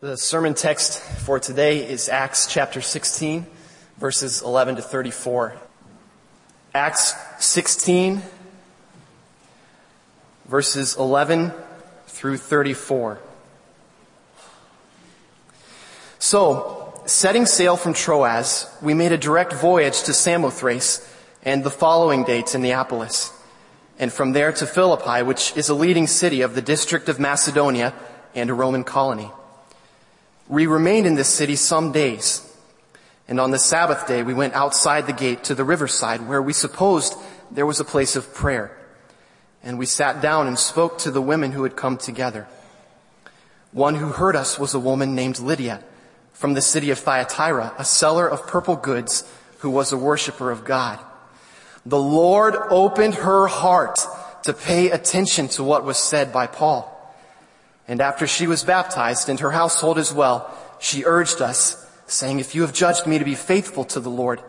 The sermon text for today is Acts chapter 16, verses 11 to 34. Acts 16, verses 11 through 34. So, setting sail from Troas, we made a direct voyage to Samothrace and the following day to Neapolis, and from there to Philippi, which is a leading city of the district of Macedonia and a Roman colony. We remained in this city some days. And on the Sabbath day, we went outside the gate to the riverside where we supposed there was a place of prayer. And we sat down and spoke to the women who had come together. One who heard us was a woman named Lydia from the city of Thyatira, a seller of purple goods who was a worshiper of God. The Lord opened her heart to pay attention to what was said by Paul. And after she was baptized and her household as well, she urged us, saying, if you have judged me to be faithful to the Lord,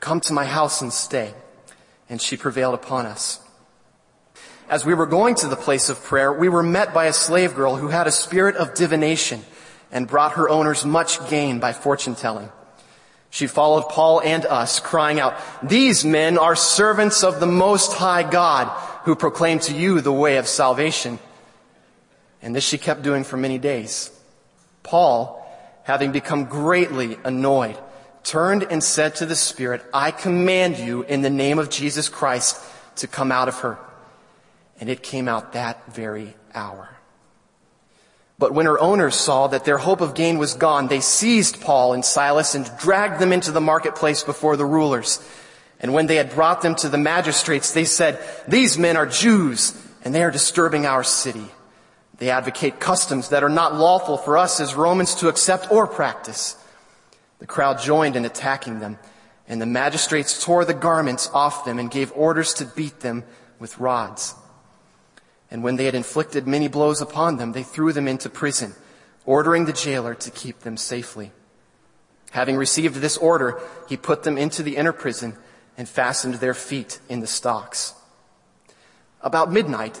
come to my house and stay. And she prevailed upon us. As we were going to the place of prayer, we were met by a slave girl who had a spirit of divination and brought her owners much gain by fortune telling. She followed Paul and us, crying out, These men are servants of the Most High God who proclaim to you the way of salvation. And this she kept doing for many days. Paul, having become greatly annoyed, turned and said to the Spirit, I command you in the name of Jesus Christ to come out of her. And it came out that very hour. But when her owners saw that their hope of gain was gone, they seized Paul and Silas and dragged them into the marketplace before the rulers. And when they had brought them to the magistrates, they said, these men are Jews and they are disturbing our city. They advocate customs that are not lawful for us as Romans to accept or practice. The crowd joined in attacking them, and the magistrates tore the garments off them and gave orders to beat them with rods. And when they had inflicted many blows upon them, they threw them into prison, ordering the jailer to keep them safely. Having received this order, he put them into the inner prison and fastened their feet in the stocks. About midnight,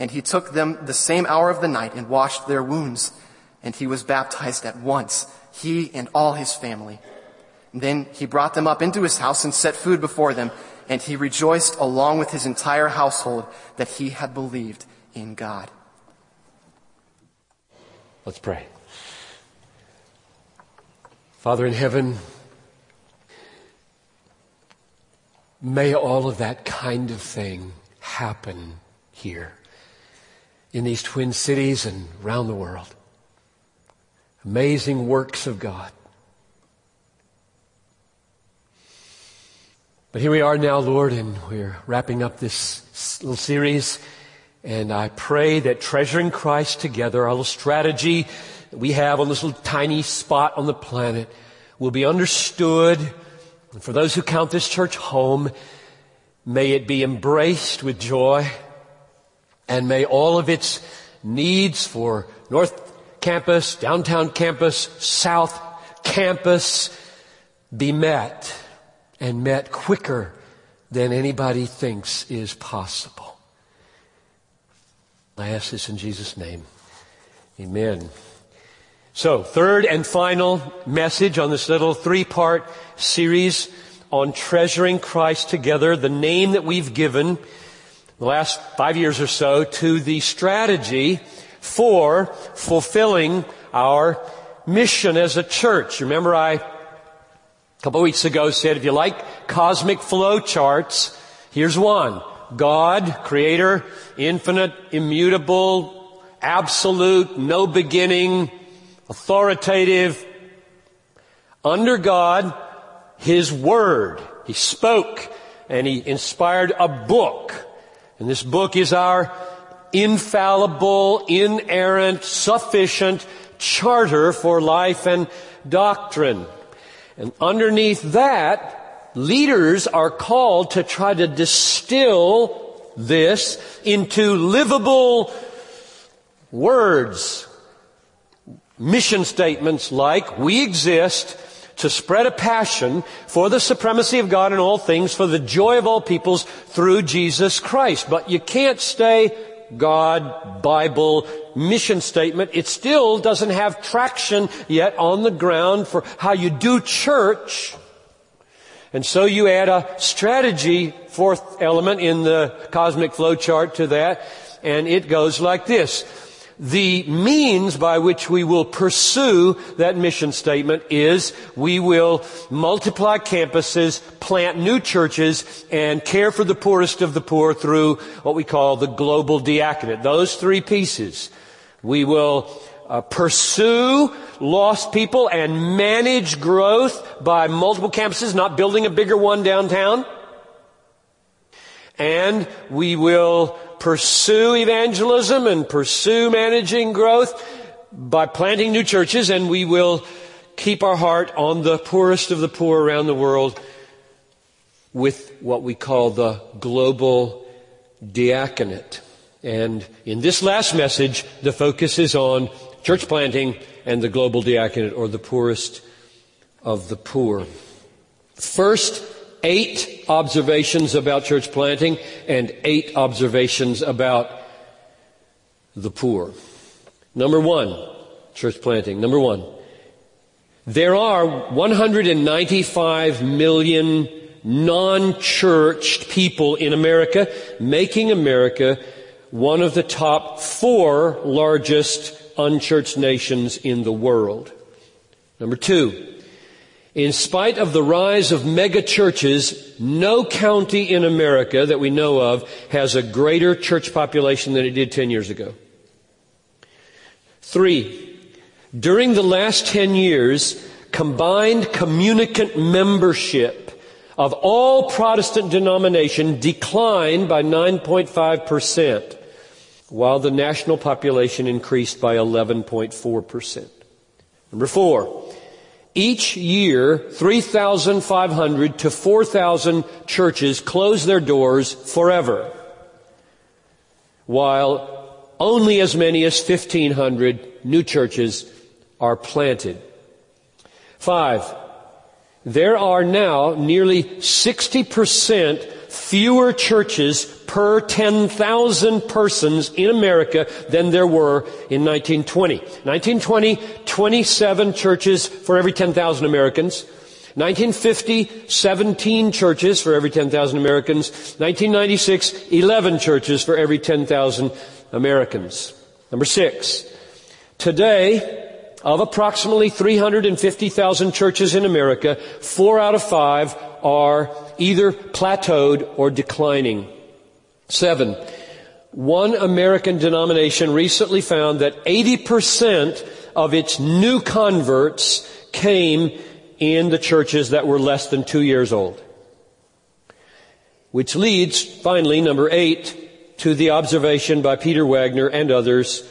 And he took them the same hour of the night and washed their wounds. And he was baptized at once, he and all his family. And then he brought them up into his house and set food before them. And he rejoiced along with his entire household that he had believed in God. Let's pray. Father in heaven, may all of that kind of thing happen here in these twin cities and around the world. Amazing works of God. But here we are now, Lord, and we're wrapping up this little series. And I pray that treasuring Christ together, our little strategy that we have on this little tiny spot on the planet, will be understood. And for those who count this church home, may it be embraced with joy and may all of its needs for North Campus, downtown campus, South Campus be met and met quicker than anybody thinks is possible. I ask this in Jesus' name. Amen. So, third and final message on this little three-part series on treasuring Christ together, the name that we've given the last five years or so to the strategy for fulfilling our mission as a church. Remember I A couple weeks ago said if you like cosmic flow charts, here's one. God, creator, infinite, immutable, absolute, no beginning, authoritative. Under God, His Word. He spoke and He inspired a book. And this book is our infallible, inerrant, sufficient charter for life and doctrine. And underneath that, leaders are called to try to distill this into livable words, mission statements like, we exist to spread a passion for the supremacy of God in all things, for the joy of all peoples through Jesus Christ. But you can't stay God, Bible, mission statement. It still doesn't have traction yet on the ground for how you do church. And so you add a strategy, fourth element in the cosmic flow chart to that, and it goes like this the means by which we will pursue that mission statement is we will multiply campuses, plant new churches, and care for the poorest of the poor through what we call the global diaconate. Those three pieces. We will uh, pursue lost people and manage growth by multiple campuses, not building a bigger one downtown. And we will pursue evangelism and pursue managing growth by planting new churches and we will keep our heart on the poorest of the poor around the world with what we call the global diaconate. And in this last message, the focus is on church planting and the global diaconate or the poorest of the poor. First, eight observations about church planting and eight observations about the poor. Number one, church planting. Number one, there are 195 million non-churched people in America, making America one of the top four largest unchurched nations in the world. Number two, in spite of the rise of mega churches, no county in America that we know of has a greater church population than it did 10 years ago. Three, during the last 10 years, combined communicant membership of all Protestant denomination declined by 9.5%, while the national population increased by 11.4%. Number four, each year, 3,500 to 4,000 churches close their doors forever, while only as many as 1,500 new churches are planted. Five, there are now nearly 60% fewer churches per 10,000 persons in America than there were in 1920. 1920, 27 churches for every 10,000 Americans. 1950, 17 churches for every 10,000 Americans. 1996, 11 churches for every 10,000 Americans. Number six. Today, of approximately 350,000 churches in America, four out of five are either plateaued or declining. Seven, one American denomination recently found that 80% of its new converts came in the churches that were less than two years old. Which leads, finally, number eight, to the observation by Peter Wagner and others,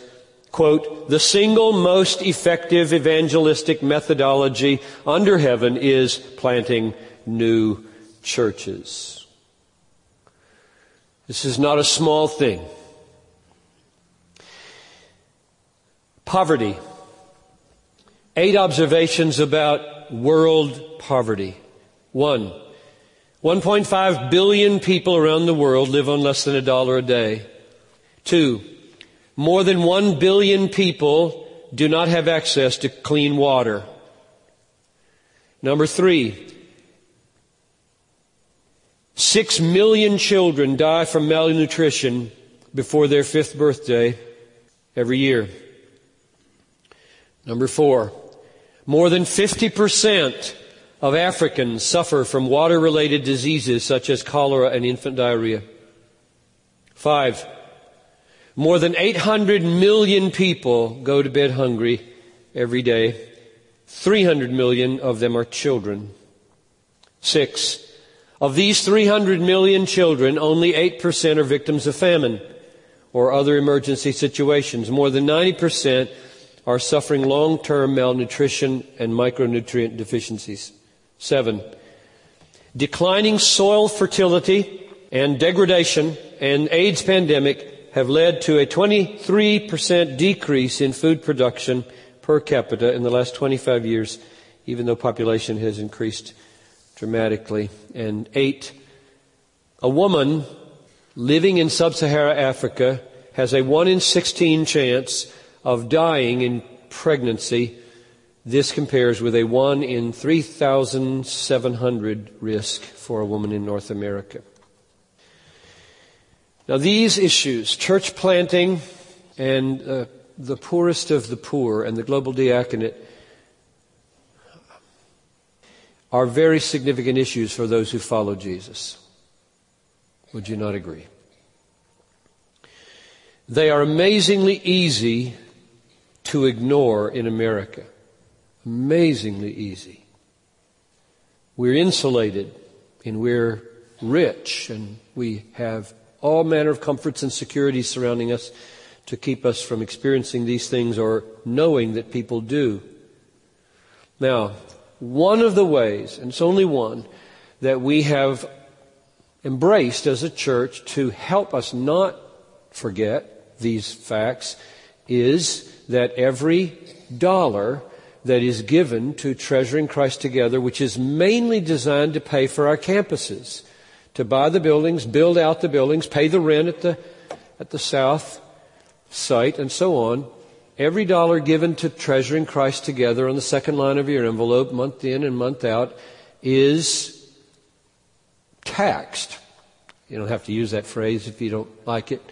quote, the single most effective evangelistic methodology under heaven is planting new churches. This is not a small thing. Poverty. Eight observations about world poverty. One, 1.5 billion people around the world live on less than a dollar a day. Two, more than 1 billion people do not have access to clean water. Number three, Six million children die from malnutrition before their fifth birthday every year. Number four, more than 50% of Africans suffer from water related diseases such as cholera and infant diarrhea. Five, more than 800 million people go to bed hungry every day. 300 million of them are children. Six, of these 300 million children, only 8% are victims of famine or other emergency situations. More than 90% are suffering long-term malnutrition and micronutrient deficiencies. Seven, declining soil fertility and degradation and AIDS pandemic have led to a 23% decrease in food production per capita in the last 25 years, even though population has increased dramatically. And eight, a woman living in sub Saharan Africa has a 1 in 16 chance of dying in pregnancy this compares with a 1 in 3,700 risk for a woman in North America. Now, these issues, church planting and uh, the poorest of the poor and the global diaconate, are very significant issues for those who follow Jesus. Would you not agree? They are amazingly easy to ignore in America amazingly easy. We're insulated and we're rich and we have all manner of comforts and securities surrounding us to keep us from experiencing these things or knowing that people do. Now, one of the ways, and it's only one, that we have embraced as a church to help us not forget these facts is that every dollar that is given to Treasuring Christ Together, which is mainly designed to pay for our campuses, to buy the buildings, build out the buildings, pay the rent at the, at the south site, and so on. Every dollar given to Treasuring Christ Together on the second line of your envelope, month in and month out, is taxed. You don't have to use that phrase if you don't like it.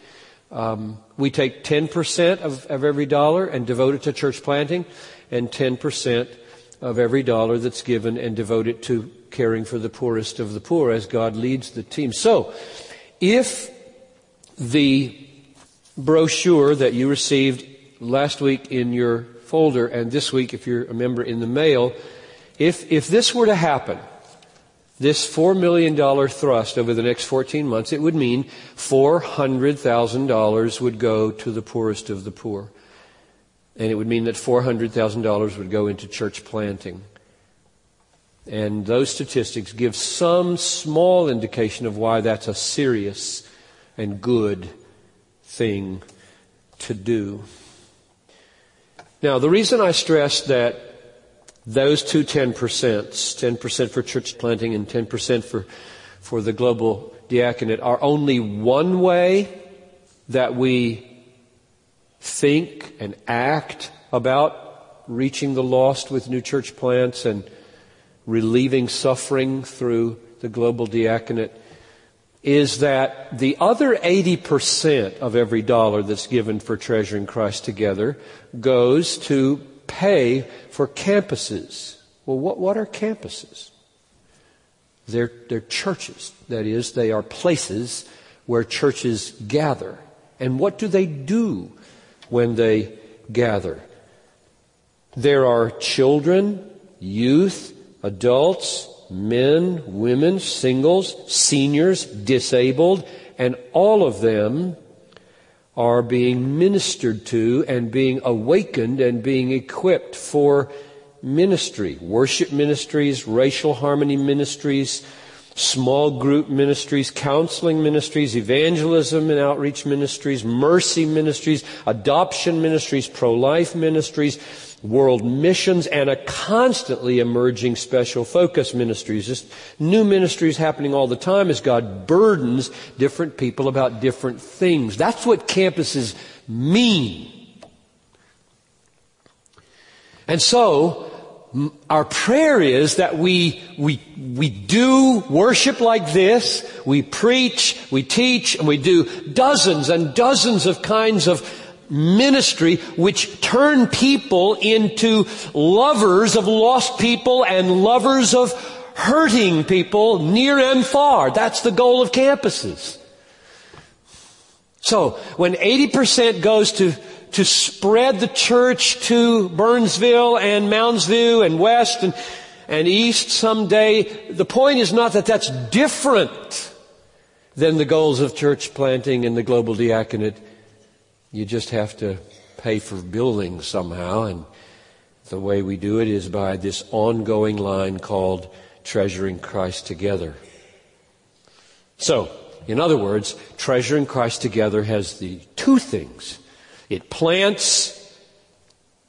Um, we take 10% of, of every dollar and devote it to church planting and 10% of every dollar that's given and devote it to caring for the poorest of the poor as God leads the team. So, if the brochure that you received last week in your folder and this week if you're a member in the mail, if, if this were to happen, this $4 million thrust over the next 14 months, it would mean $400,000 would go to the poorest of the poor. And it would mean that $400,000 would go into church planting. And those statistics give some small indication of why that's a serious and good thing to do. Now, the reason I stress that those two 10%, 10% for church planting and 10% for, for the global diaconate, are only one way that we think and act about reaching the lost with new church plants and relieving suffering through the global diaconate is that the other 80% of every dollar that's given for treasuring Christ together goes to pay for campuses. Well, what, what are campuses? They're, they're churches. That is, they are places where churches gather. And what do they do when they gather? There are children, youth, adults, men, women, singles, seniors, disabled, and all of them are being ministered to and being awakened and being equipped for ministry. Worship ministries, racial harmony ministries, small group ministries, counseling ministries, evangelism and outreach ministries, mercy ministries, adoption ministries, pro-life ministries, world missions, and a constantly emerging special focus ministries. Just new ministries happening all the time as God burdens different people about different things. That's what campuses mean. And so, our prayer is that we, we, we do worship like this, we preach, we teach, and we do dozens and dozens of kinds of ministry which turn people into lovers of lost people and lovers of hurting people near and far. That's the goal of campuses. So when 80% goes to to spread the church to Burnsville and Mounds View and West and, and East someday. The point is not that that's different than the goals of church planting and the global diaconate. You just have to pay for buildings somehow and the way we do it is by this ongoing line called treasuring Christ together. So, in other words, treasuring Christ together has the two things it plants,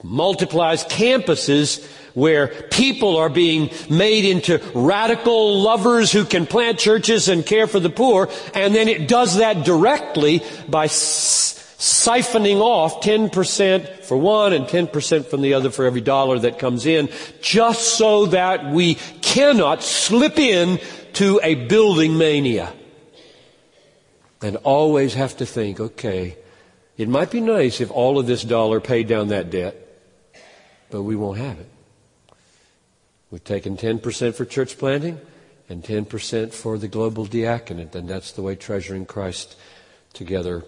multiplies campuses where people are being made into radical lovers who can plant churches and care for the poor, and then it does that directly by siphoning off 10% for one and 10% from the other for every dollar that comes in, just so that we cannot slip in to a building mania. And always have to think, okay, it might be nice if all of this dollar paid down that debt, but we won't have it. We've taken 10% for church planting and 10% for the global diaconate, and that's the way Treasuring Christ together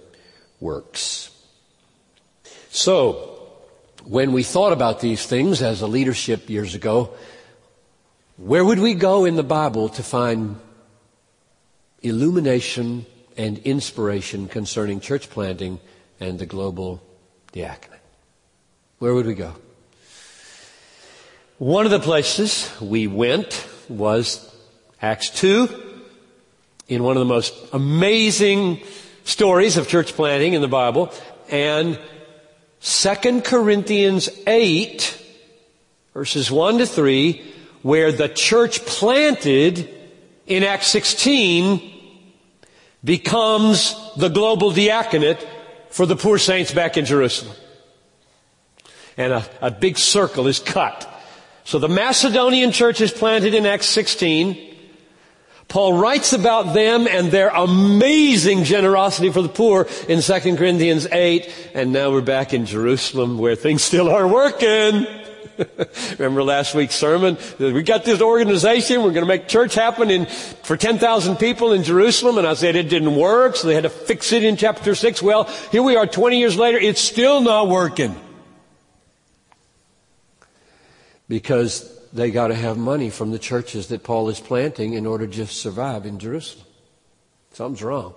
works. So, when we thought about these things as a leadership years ago, where would we go in the Bible to find illumination and inspiration concerning church planting and the global diaconate. Where would we go? One of the places we went was Acts 2, in one of the most amazing stories of church planting in the Bible, and 2 Corinthians 8, verses 1 to 3, where the church planted in Acts 16 becomes the global diaconate for the poor saints back in Jerusalem. And a, a big circle is cut. So the Macedonian church is planted in Acts 16. Paul writes about them and their amazing generosity for the poor in 2 Corinthians 8. And now we're back in Jerusalem where things still are working. Remember last week's sermon? We got this organization. We're going to make church happen in, for 10,000 people in Jerusalem. And I said it didn't work. So they had to fix it in chapter 6. Well, here we are 20 years later. It's still not working. Because they got to have money from the churches that Paul is planting in order to just survive in Jerusalem. Something's wrong.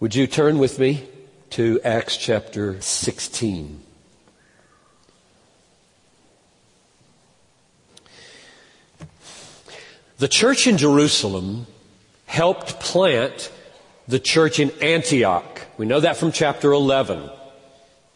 Would you turn with me to Acts chapter 16? The church in Jerusalem helped plant the church in Antioch. We know that from chapter 11.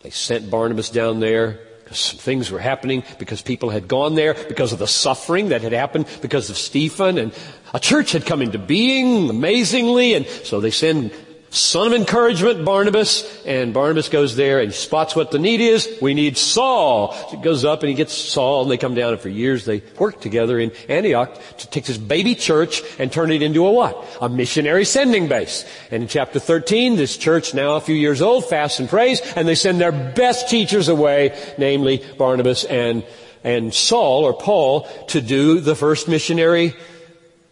They sent Barnabas down there because some things were happening, because people had gone there, because of the suffering that had happened because of Stephen, and a church had come into being amazingly, and so they send son of encouragement, Barnabas, and Barnabas goes there and spots what the need is. We need Saul. So he goes up and he gets Saul and they come down and for years they work together in Antioch to take this baby church and turn it into a what? A missionary sending base. And in chapter 13, this church now a few years old fasts and prays and they send their best teachers away, namely Barnabas and, and Saul or Paul to do the first missionary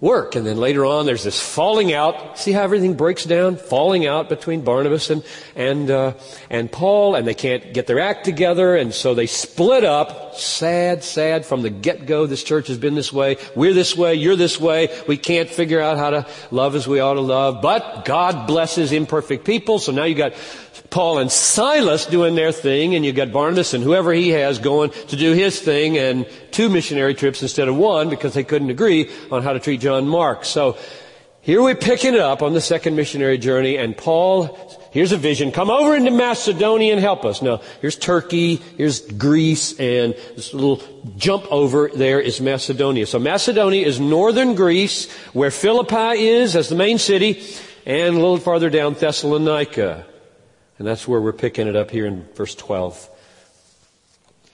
work. And then later on, there's this falling out. See how everything breaks down? Falling out between Barnabas and and uh, and Paul, and they can't get their act together, and so they split up. Sad, sad. From the get go, this church has been this way. We're this way. You're this way. We can't figure out how to love as we ought to love. But God blesses imperfect people. So now you got Paul and Silas doing their thing, and you've got Barnabas and whoever he has going to do his thing, and two missionary trips instead of one because they couldn't agree on how to treat John Mark. So here we're picking it up on the second missionary journey, and Paul, here's a vision. Come over into Macedonia and help us. Now, here's Turkey, here's Greece, and this little jump over there is Macedonia. So Macedonia is northern Greece, where Philippi is as the main city, and a little farther down Thessalonica. And that's where we're picking it up here in verse 12.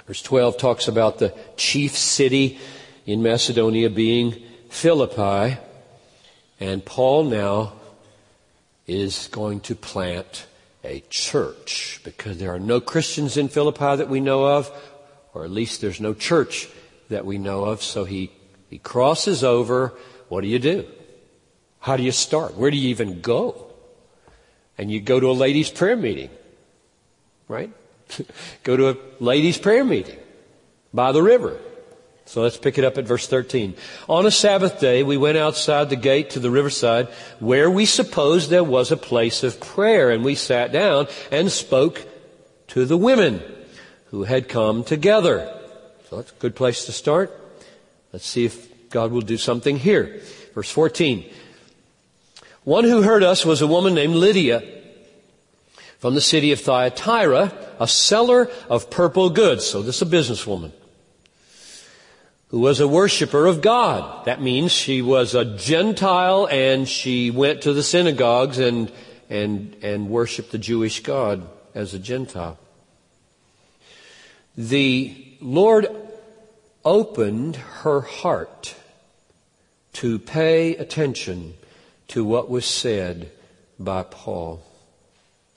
Verse 12 talks about the chief city in Macedonia being Philippi. And Paul now is going to plant a church because there are no Christians in Philippi that we know of, or at least there's no church that we know of. So he, he crosses over. What do you do? How do you start? Where do you even go? And you go to a ladies' prayer meeting, right? go to a ladies' prayer meeting by the river. So let's pick it up at verse 13. On a Sabbath day, we went outside the gate to the riverside where we supposed there was a place of prayer and we sat down and spoke to the women who had come together. So that's a good place to start. Let's see if God will do something here. Verse 14. One who heard us was a woman named Lydia from the city of Thyatira, a seller of purple goods. So this is a businesswoman who was a worshiper of God. That means she was a Gentile and she went to the synagogues and, and, and worshiped the Jewish God as a Gentile. The Lord opened her heart to pay attention to what was said by Paul.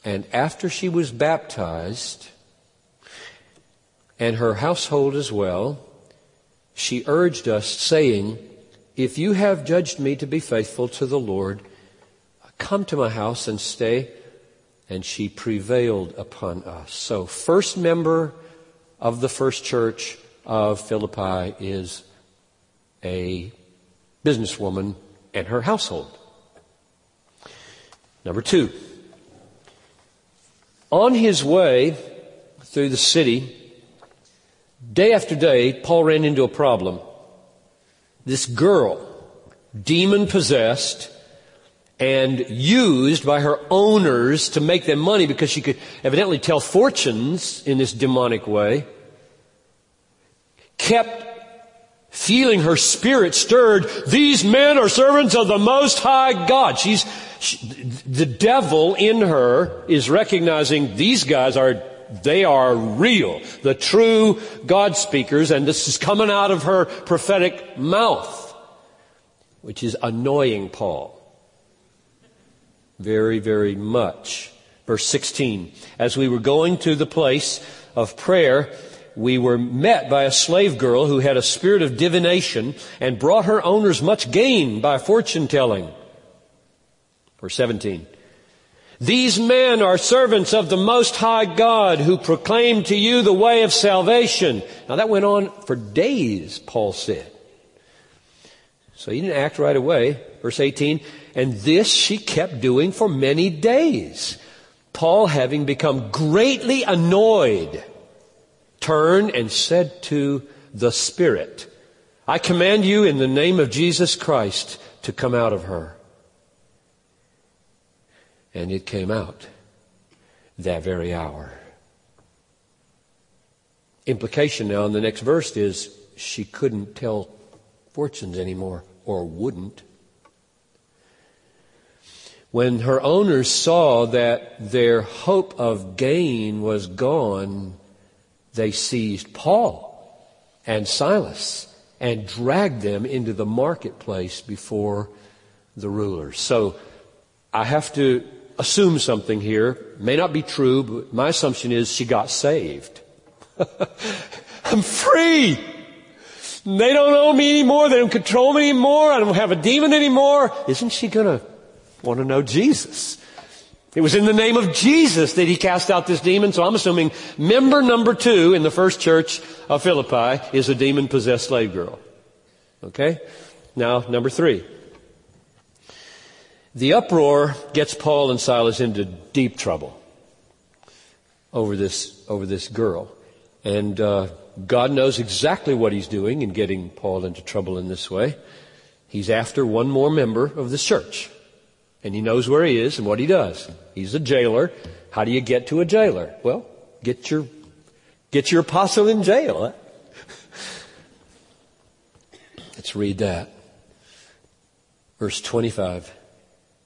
And after she was baptized, and her household as well, she urged us, saying, If you have judged me to be faithful to the Lord, come to my house and stay. And she prevailed upon us. So, first member of the first church of Philippi is a businesswoman and her household. Number two, on his way through the city, Day after day, Paul ran into a problem. This girl, demon possessed, and used by her owners to make them money because she could evidently tell fortunes in this demonic way, kept feeling her spirit stirred. These men are servants of the Most High God. She's, she, the devil in her is recognizing these guys are they are real, the true God speakers, and this is coming out of her prophetic mouth, which is annoying Paul. Very, very much. Verse 16. As we were going to the place of prayer, we were met by a slave girl who had a spirit of divination and brought her owners much gain by fortune telling. Verse 17. These men are servants of the Most High God who proclaim to you the way of salvation. Now that went on for days, Paul said. So he didn't act right away. Verse 18, and this she kept doing for many days. Paul, having become greatly annoyed, turned and said to the Spirit, I command you in the name of Jesus Christ to come out of her. And it came out that very hour. Implication now in the next verse is she couldn't tell fortunes anymore, or wouldn't. When her owners saw that their hope of gain was gone, they seized Paul and Silas and dragged them into the marketplace before the rulers. So I have to assume something here. May not be true, but my assumption is she got saved. I'm free. They don't own me anymore. They don't control me anymore. I don't have a demon anymore. Isn't she going to want to know Jesus? It was in the name of Jesus that he cast out this demon. So I'm assuming member number two in the first church of Philippi is a demon possessed slave girl. Okay? Now, number three. The uproar gets Paul and Silas into deep trouble over this, over this girl. And uh, God knows exactly what he's doing in getting Paul into trouble in this way. He's after one more member of the church. And he knows where he is and what he does. He's a jailer. How do you get to a jailer? Well, get your, get your apostle in jail. Let's read that. Verse 25.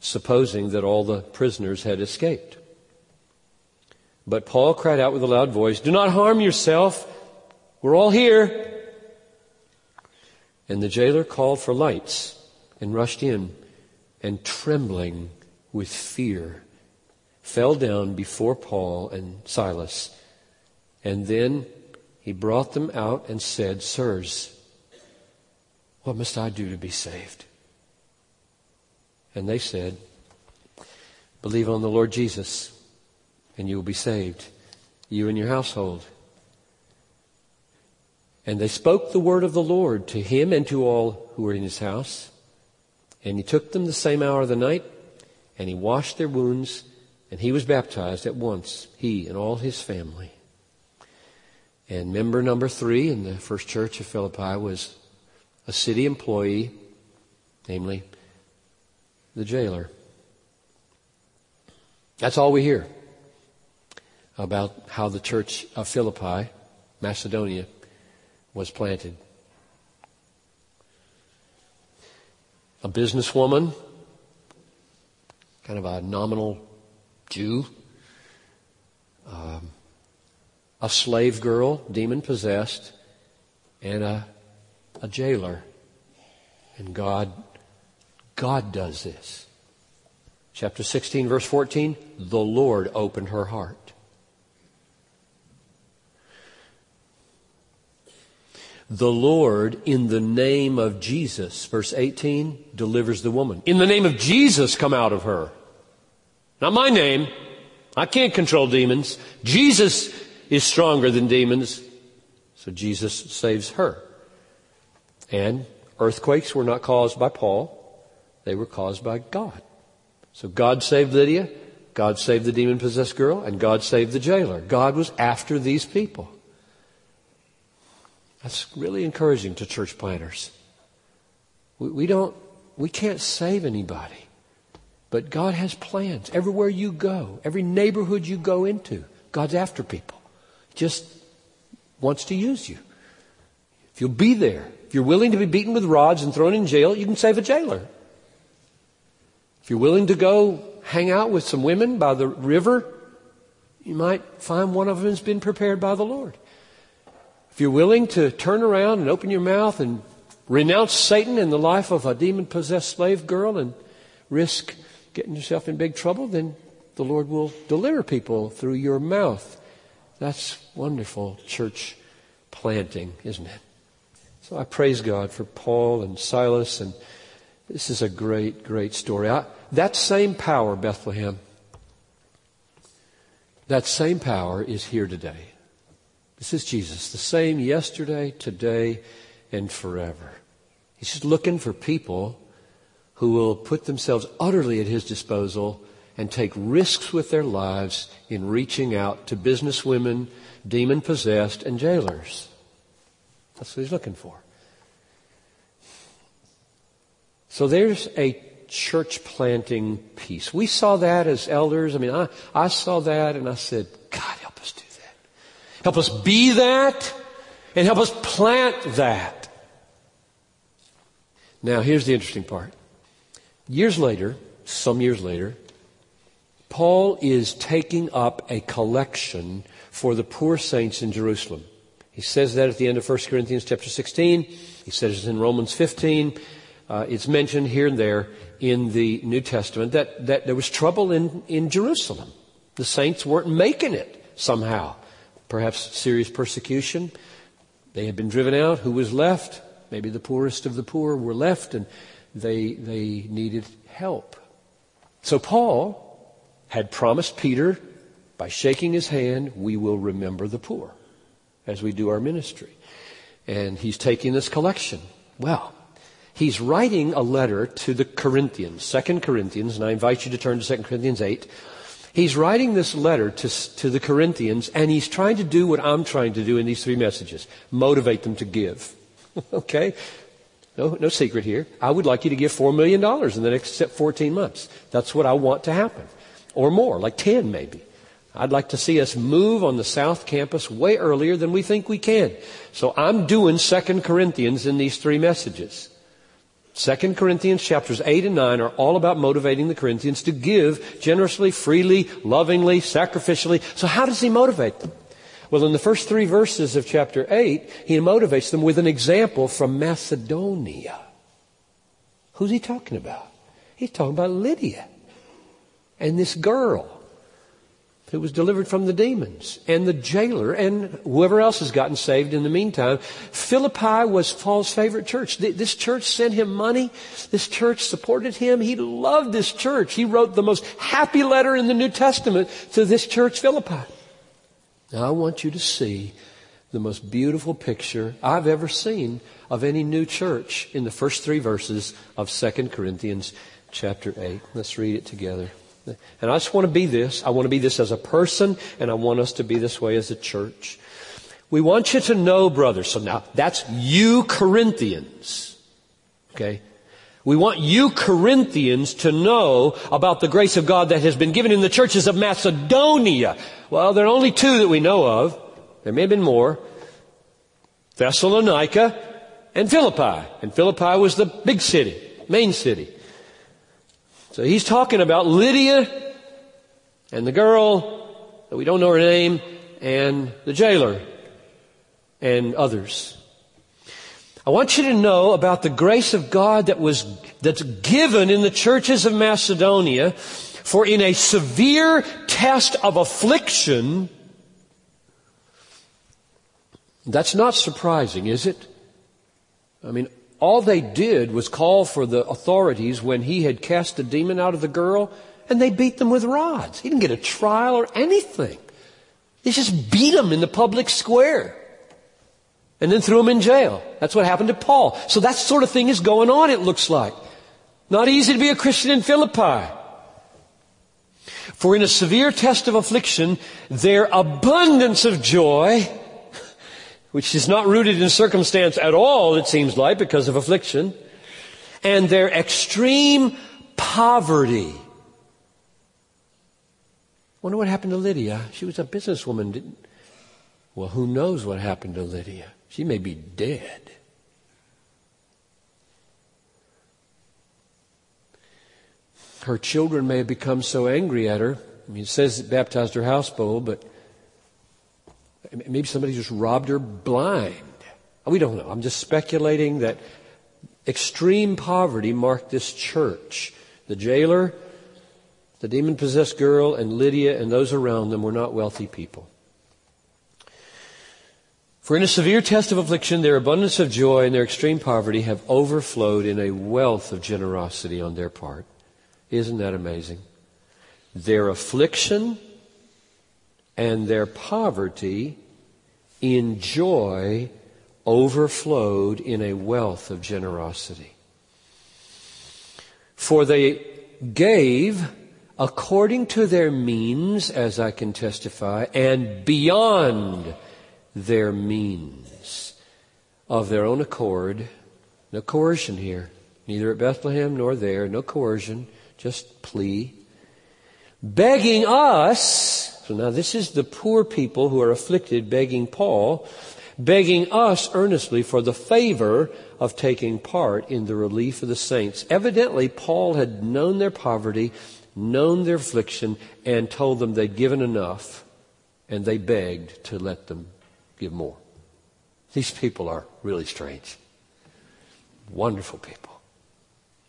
supposing that all the prisoners had escaped. But Paul cried out with a loud voice, Do not harm yourself. We're all here. And the jailer called for lights and rushed in, and trembling with fear, fell down before Paul and Silas. And then he brought them out and said, Sirs, what must I do to be saved? And they said, Believe on the Lord Jesus, and you will be saved, you and your household. And they spoke the word of the Lord to him and to all who were in his house. And he took them the same hour of the night, and he washed their wounds, and he was baptized at once, he and all his family. And member number three in the first church of Philippi was a city employee, namely the jailer. That's all we hear about how the church of Philippi, Macedonia, was planted. A businesswoman, kind of a nominal Jew, um, a slave girl, demon possessed, and a, a jailer. And God, God does this. Chapter 16, verse 14, the Lord opened her heart. The Lord, in the name of Jesus, verse 18, delivers the woman. In the name of Jesus, come out of her. Not my name. I can't control demons. Jesus is stronger than demons. So Jesus saves her. And earthquakes were not caused by Paul. They were caused by God. So God saved Lydia. God saved the demon possessed girl and God saved the jailer. God was after these people. That's really encouraging to church planners. We, we don't, we can't save anybody. But God has plans. Everywhere you go, every neighborhood you go into, God's after people. Just wants to use you. If you'll be there, if you're willing to be beaten with rods and thrown in jail, you can save a jailer. If you're willing to go hang out with some women by the river, you might find one of them has been prepared by the Lord. If you're willing to turn around and open your mouth and renounce Satan in the life of a demon possessed slave girl and risk getting yourself in big trouble, then the Lord will deliver people through your mouth. That's wonderful church planting, isn't it? So I praise God for Paul and Silas, and this is a great, great story. I, that same power, Bethlehem, that same power is here today. This is Jesus, the same yesterday, today, and forever. He's just looking for people who will put themselves utterly at his disposal and take risks with their lives in reaching out to businesswomen, demon possessed, and jailers. That's what he's looking for. So there's a church planting piece. We saw that as elders. I mean, I, I saw that and I said, God, help us do that. Help us be that and help us plant that. Now, here's the interesting part. Years later, some years later, Paul is taking up a collection for the poor saints in Jerusalem. He says that at the end of 1 Corinthians chapter 16. He says it in Romans 15. Uh, it's mentioned here and there in the New Testament that, that there was trouble in, in Jerusalem. The saints weren't making it somehow perhaps serious persecution. They had been driven out. Who was left? Maybe the poorest of the poor were left and they, they needed help. So Paul had promised Peter, by shaking his hand, we will remember the poor as we do our ministry. And he's taking this collection. Well, he's writing a letter to the Corinthians, Second Corinthians, and I invite you to turn to Second Corinthians 8. He's writing this letter to, to the Corinthians and he's trying to do what I'm trying to do in these three messages. Motivate them to give. okay? No, no secret here. I would like you to give $4 million in the next 14 months. That's what I want to happen. or more, like 10 maybe. I'd like to see us move on the South Campus way earlier than we think we can. So I'm doing 2 Corinthians in these three messages. 2 Corinthians chapters 8 and 9 are all about motivating the Corinthians to give generously, freely, lovingly, sacrificially. So how does he motivate them? Well, in the first three verses of chapter 8, he motivates them with an example from Macedonia. Who's he talking about? He's talking about Lydia and this girl who was delivered from the demons, and the jailer, and whoever else has gotten saved in the meantime. Philippi was Paul's favorite church. This church sent him money. This church supported him. He loved this church. He wrote the most happy letter in the New Testament to this church, Philippi. Now I want you to see the most beautiful picture I've ever seen of any new church in the first three verses of 2 Corinthians chapter 8. Let's read it together. And I just want to be this. I want to be this as a person, and I want us to be this way as a church. We want you to know, brothers. So now, that's you Corinthians. Okay? We want you Corinthians to know about the grace of God that has been given in the churches of Macedonia. Well, there are only two that we know of. There may have been more. Thessalonica and Philippi. And Philippi was the big city, main city. So he's talking about Lydia and the girl that we don't know her name and the jailer and others. I want you to know about the grace of God that was, that's given in the churches of Macedonia for in a severe test of affliction, that's not surprising, is it? I mean, all they did was call for the authorities when he had cast the demon out of the girl, and they beat them with rods. He didn't get a trial or anything. They just beat him in the public square. And then threw him in jail. That's what happened to Paul. So that sort of thing is going on, it looks like. Not easy to be a Christian in Philippi. For in a severe test of affliction, their abundance of joy which is not rooted in circumstance at all, it seems like, because of affliction, and their extreme poverty. Wonder what happened to Lydia. She was a businesswoman. Didn't... Well, who knows what happened to Lydia? She may be dead. Her children may have become so angry at her. I mean, it says it baptized her houseboat, but Maybe somebody just robbed her blind. We don't know. I'm just speculating that extreme poverty marked this church. The jailer, the demon possessed girl, and Lydia and those around them were not wealthy people. For in a severe test of affliction, their abundance of joy and their extreme poverty have overflowed in a wealth of generosity on their part. Isn't that amazing? Their affliction and their poverty in joy overflowed in a wealth of generosity. For they gave according to their means, as I can testify, and beyond their means of their own accord. No coercion here, neither at Bethlehem nor there, no coercion, just plea. Begging us so now this is the poor people who are afflicted begging Paul, begging us earnestly for the favor of taking part in the relief of the saints. Evidently, Paul had known their poverty, known their affliction, and told them they'd given enough, and they begged to let them give more. These people are really strange. Wonderful people.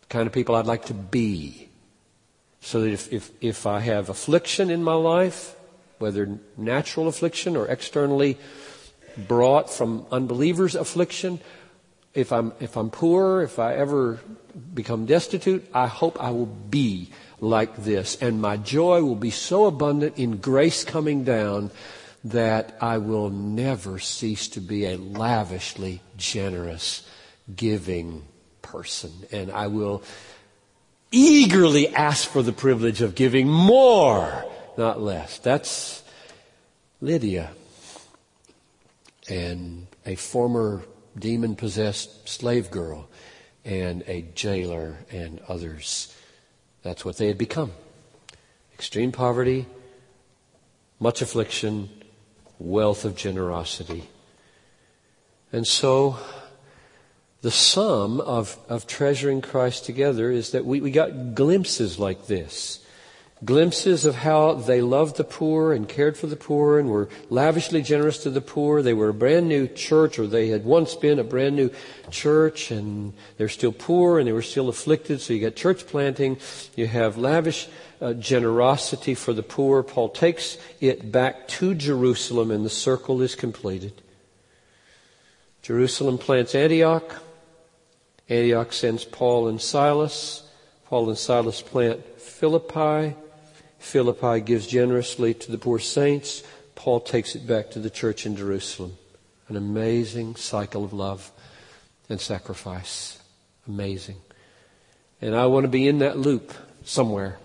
The kind of people I'd like to be. So that if, if, if I have affliction in my life, whether natural affliction or externally brought from unbelievers' affliction. If I'm, if I'm poor, if I ever become destitute, I hope I will be like this. And my joy will be so abundant in grace coming down that I will never cease to be a lavishly generous, giving person. And I will eagerly ask for the privilege of giving more not less. That's Lydia and a former demon possessed slave girl and a jailer and others. That's what they had become. extreme poverty, much affliction, wealth of generosity. And so, the sum of, of treasuring Christ together is that we, we got glimpses like this. Glimpses of how they loved the poor and cared for the poor and were lavishly generous to the poor. They were a brand new church, or they had once been a brand new church, and they're still poor and they were still afflicted. So you got church planting, you have lavish uh, generosity for the poor. Paul takes it back to Jerusalem, and the circle is completed. Jerusalem plants Antioch. Antioch sends Paul and Silas. Paul and Silas plant Philippi. Philippi gives generously to the poor saints. Paul takes it back to the church in Jerusalem. An amazing cycle of love and sacrifice. Amazing. And I want to be in that loop somewhere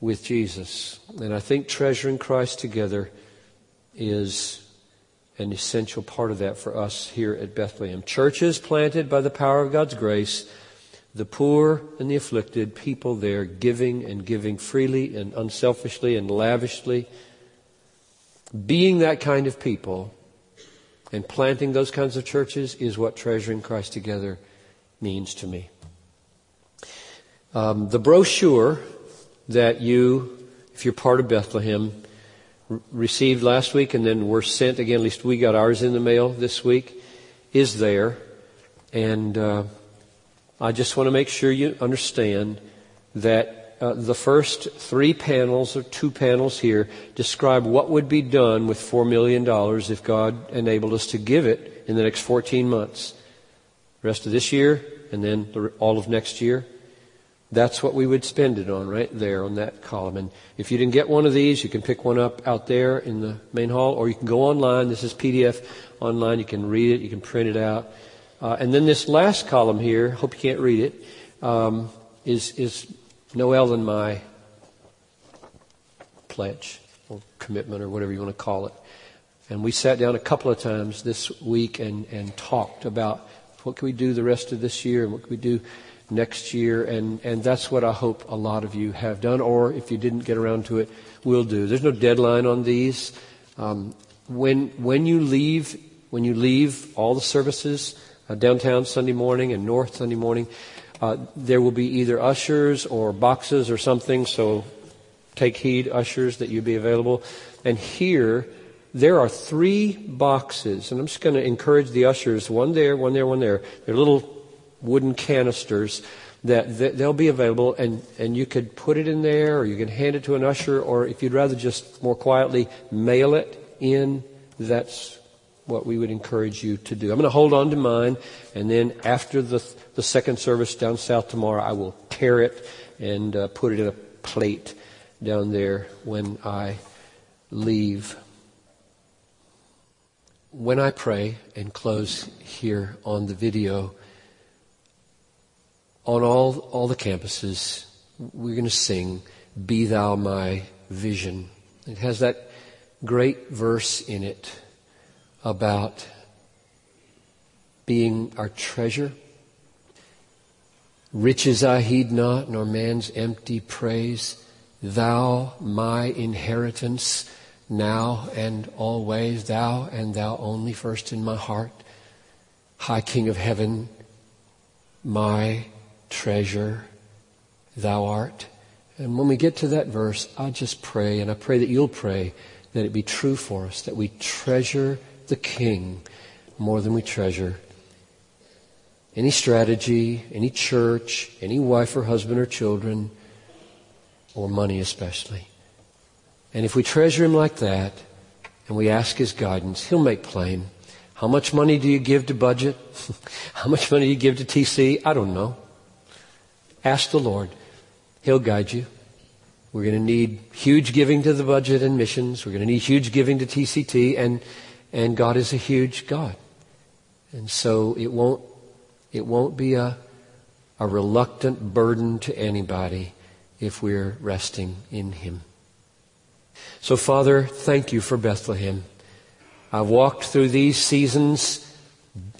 with Jesus. And I think treasuring Christ together is an essential part of that for us here at Bethlehem. Churches planted by the power of God's grace, the poor and the afflicted, people there giving and giving freely and unselfishly and lavishly. Being that kind of people and planting those kinds of churches is what treasuring Christ together means to me. Um, the brochure that you, if you're part of Bethlehem, received last week and then were sent again, at least we got ours in the mail this week, is there. And uh, I just want to make sure you understand that uh, the first three panels or two panels here describe what would be done with $4 million if God enabled us to give it in the next 14 months. The rest of this year and then the, all of next year. That's what we would spend it on right there on that column. And if you didn't get one of these, you can pick one up out there in the main hall, or you can go online. This is PDF online. You can read it. You can print it out. Uh, and then this last column here, hope you can't read it, um, is is Noel and my pledge or commitment or whatever you want to call it. And we sat down a couple of times this week and, and talked about what can we do the rest of this year and what can we do next year, and, and that's what I hope a lot of you have done, or if you didn't get around to it, will do. There's no deadline on these. Um, when when you leave, when you leave all the services uh, downtown Sunday morning and north Sunday morning, uh, there will be either ushers or boxes or something. So take heed, ushers, that you be available. And here, there are three boxes, and I'm just going to encourage the ushers, one there, one there, one there. They're little wooden canisters that, they'll be available and, and you could put it in there or you can hand it to an usher or if you'd rather just more quietly mail it in, that's what we would encourage you to do. I'm going to hold on to mine and then after the, the second service down south tomorrow, I will tear it and uh, put it in a plate down there when I leave. When I pray and close here on the video, on all, all the campuses, we're going to sing, Be Thou My Vision. It has that great verse in it about being our treasure. Riches I heed not, nor man's empty praise. Thou my inheritance, now and always, thou and thou only first in my heart. High King of heaven, my treasure thou art. And when we get to that verse, I just pray, and I pray that you'll pray that it be true for us, that we treasure the King more than we treasure any strategy, any church, any wife or husband or children, or money especially. And if we treasure Him like that, and we ask His guidance, He'll make plain. How much money do you give to budget? How much money do you give to TC? I don't know. Ask the Lord. He'll guide you. We're going to need huge giving to the budget and missions. We're going to need huge giving to TCT and, and God is a huge God. And so it won't, it won't be a, a reluctant burden to anybody if we're resting in Him. So Father, thank you for Bethlehem. I've walked through these seasons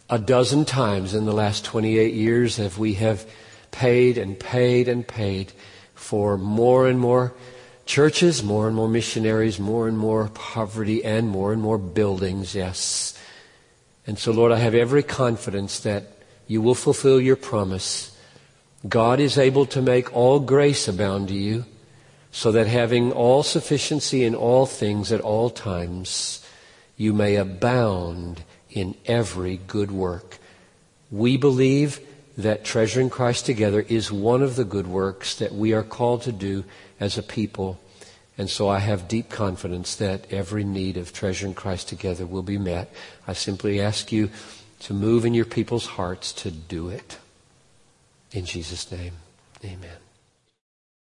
a dozen times in the last 28 years as we have paid and paid and paid for more and more churches, more and more missionaries, more and more poverty, and more and more buildings, yes. And so, Lord, I have every confidence that you will fulfill your promise. God is able to make all grace abound to you, so that having all sufficiency in all things at all times, you may abound in every good work. We believe that treasuring Christ together is one of the good works that we are called to do as a people. And so I have deep confidence that every need of treasuring Christ together will be met. I simply ask you to move in your people's hearts to do it. In Jesus' name, amen.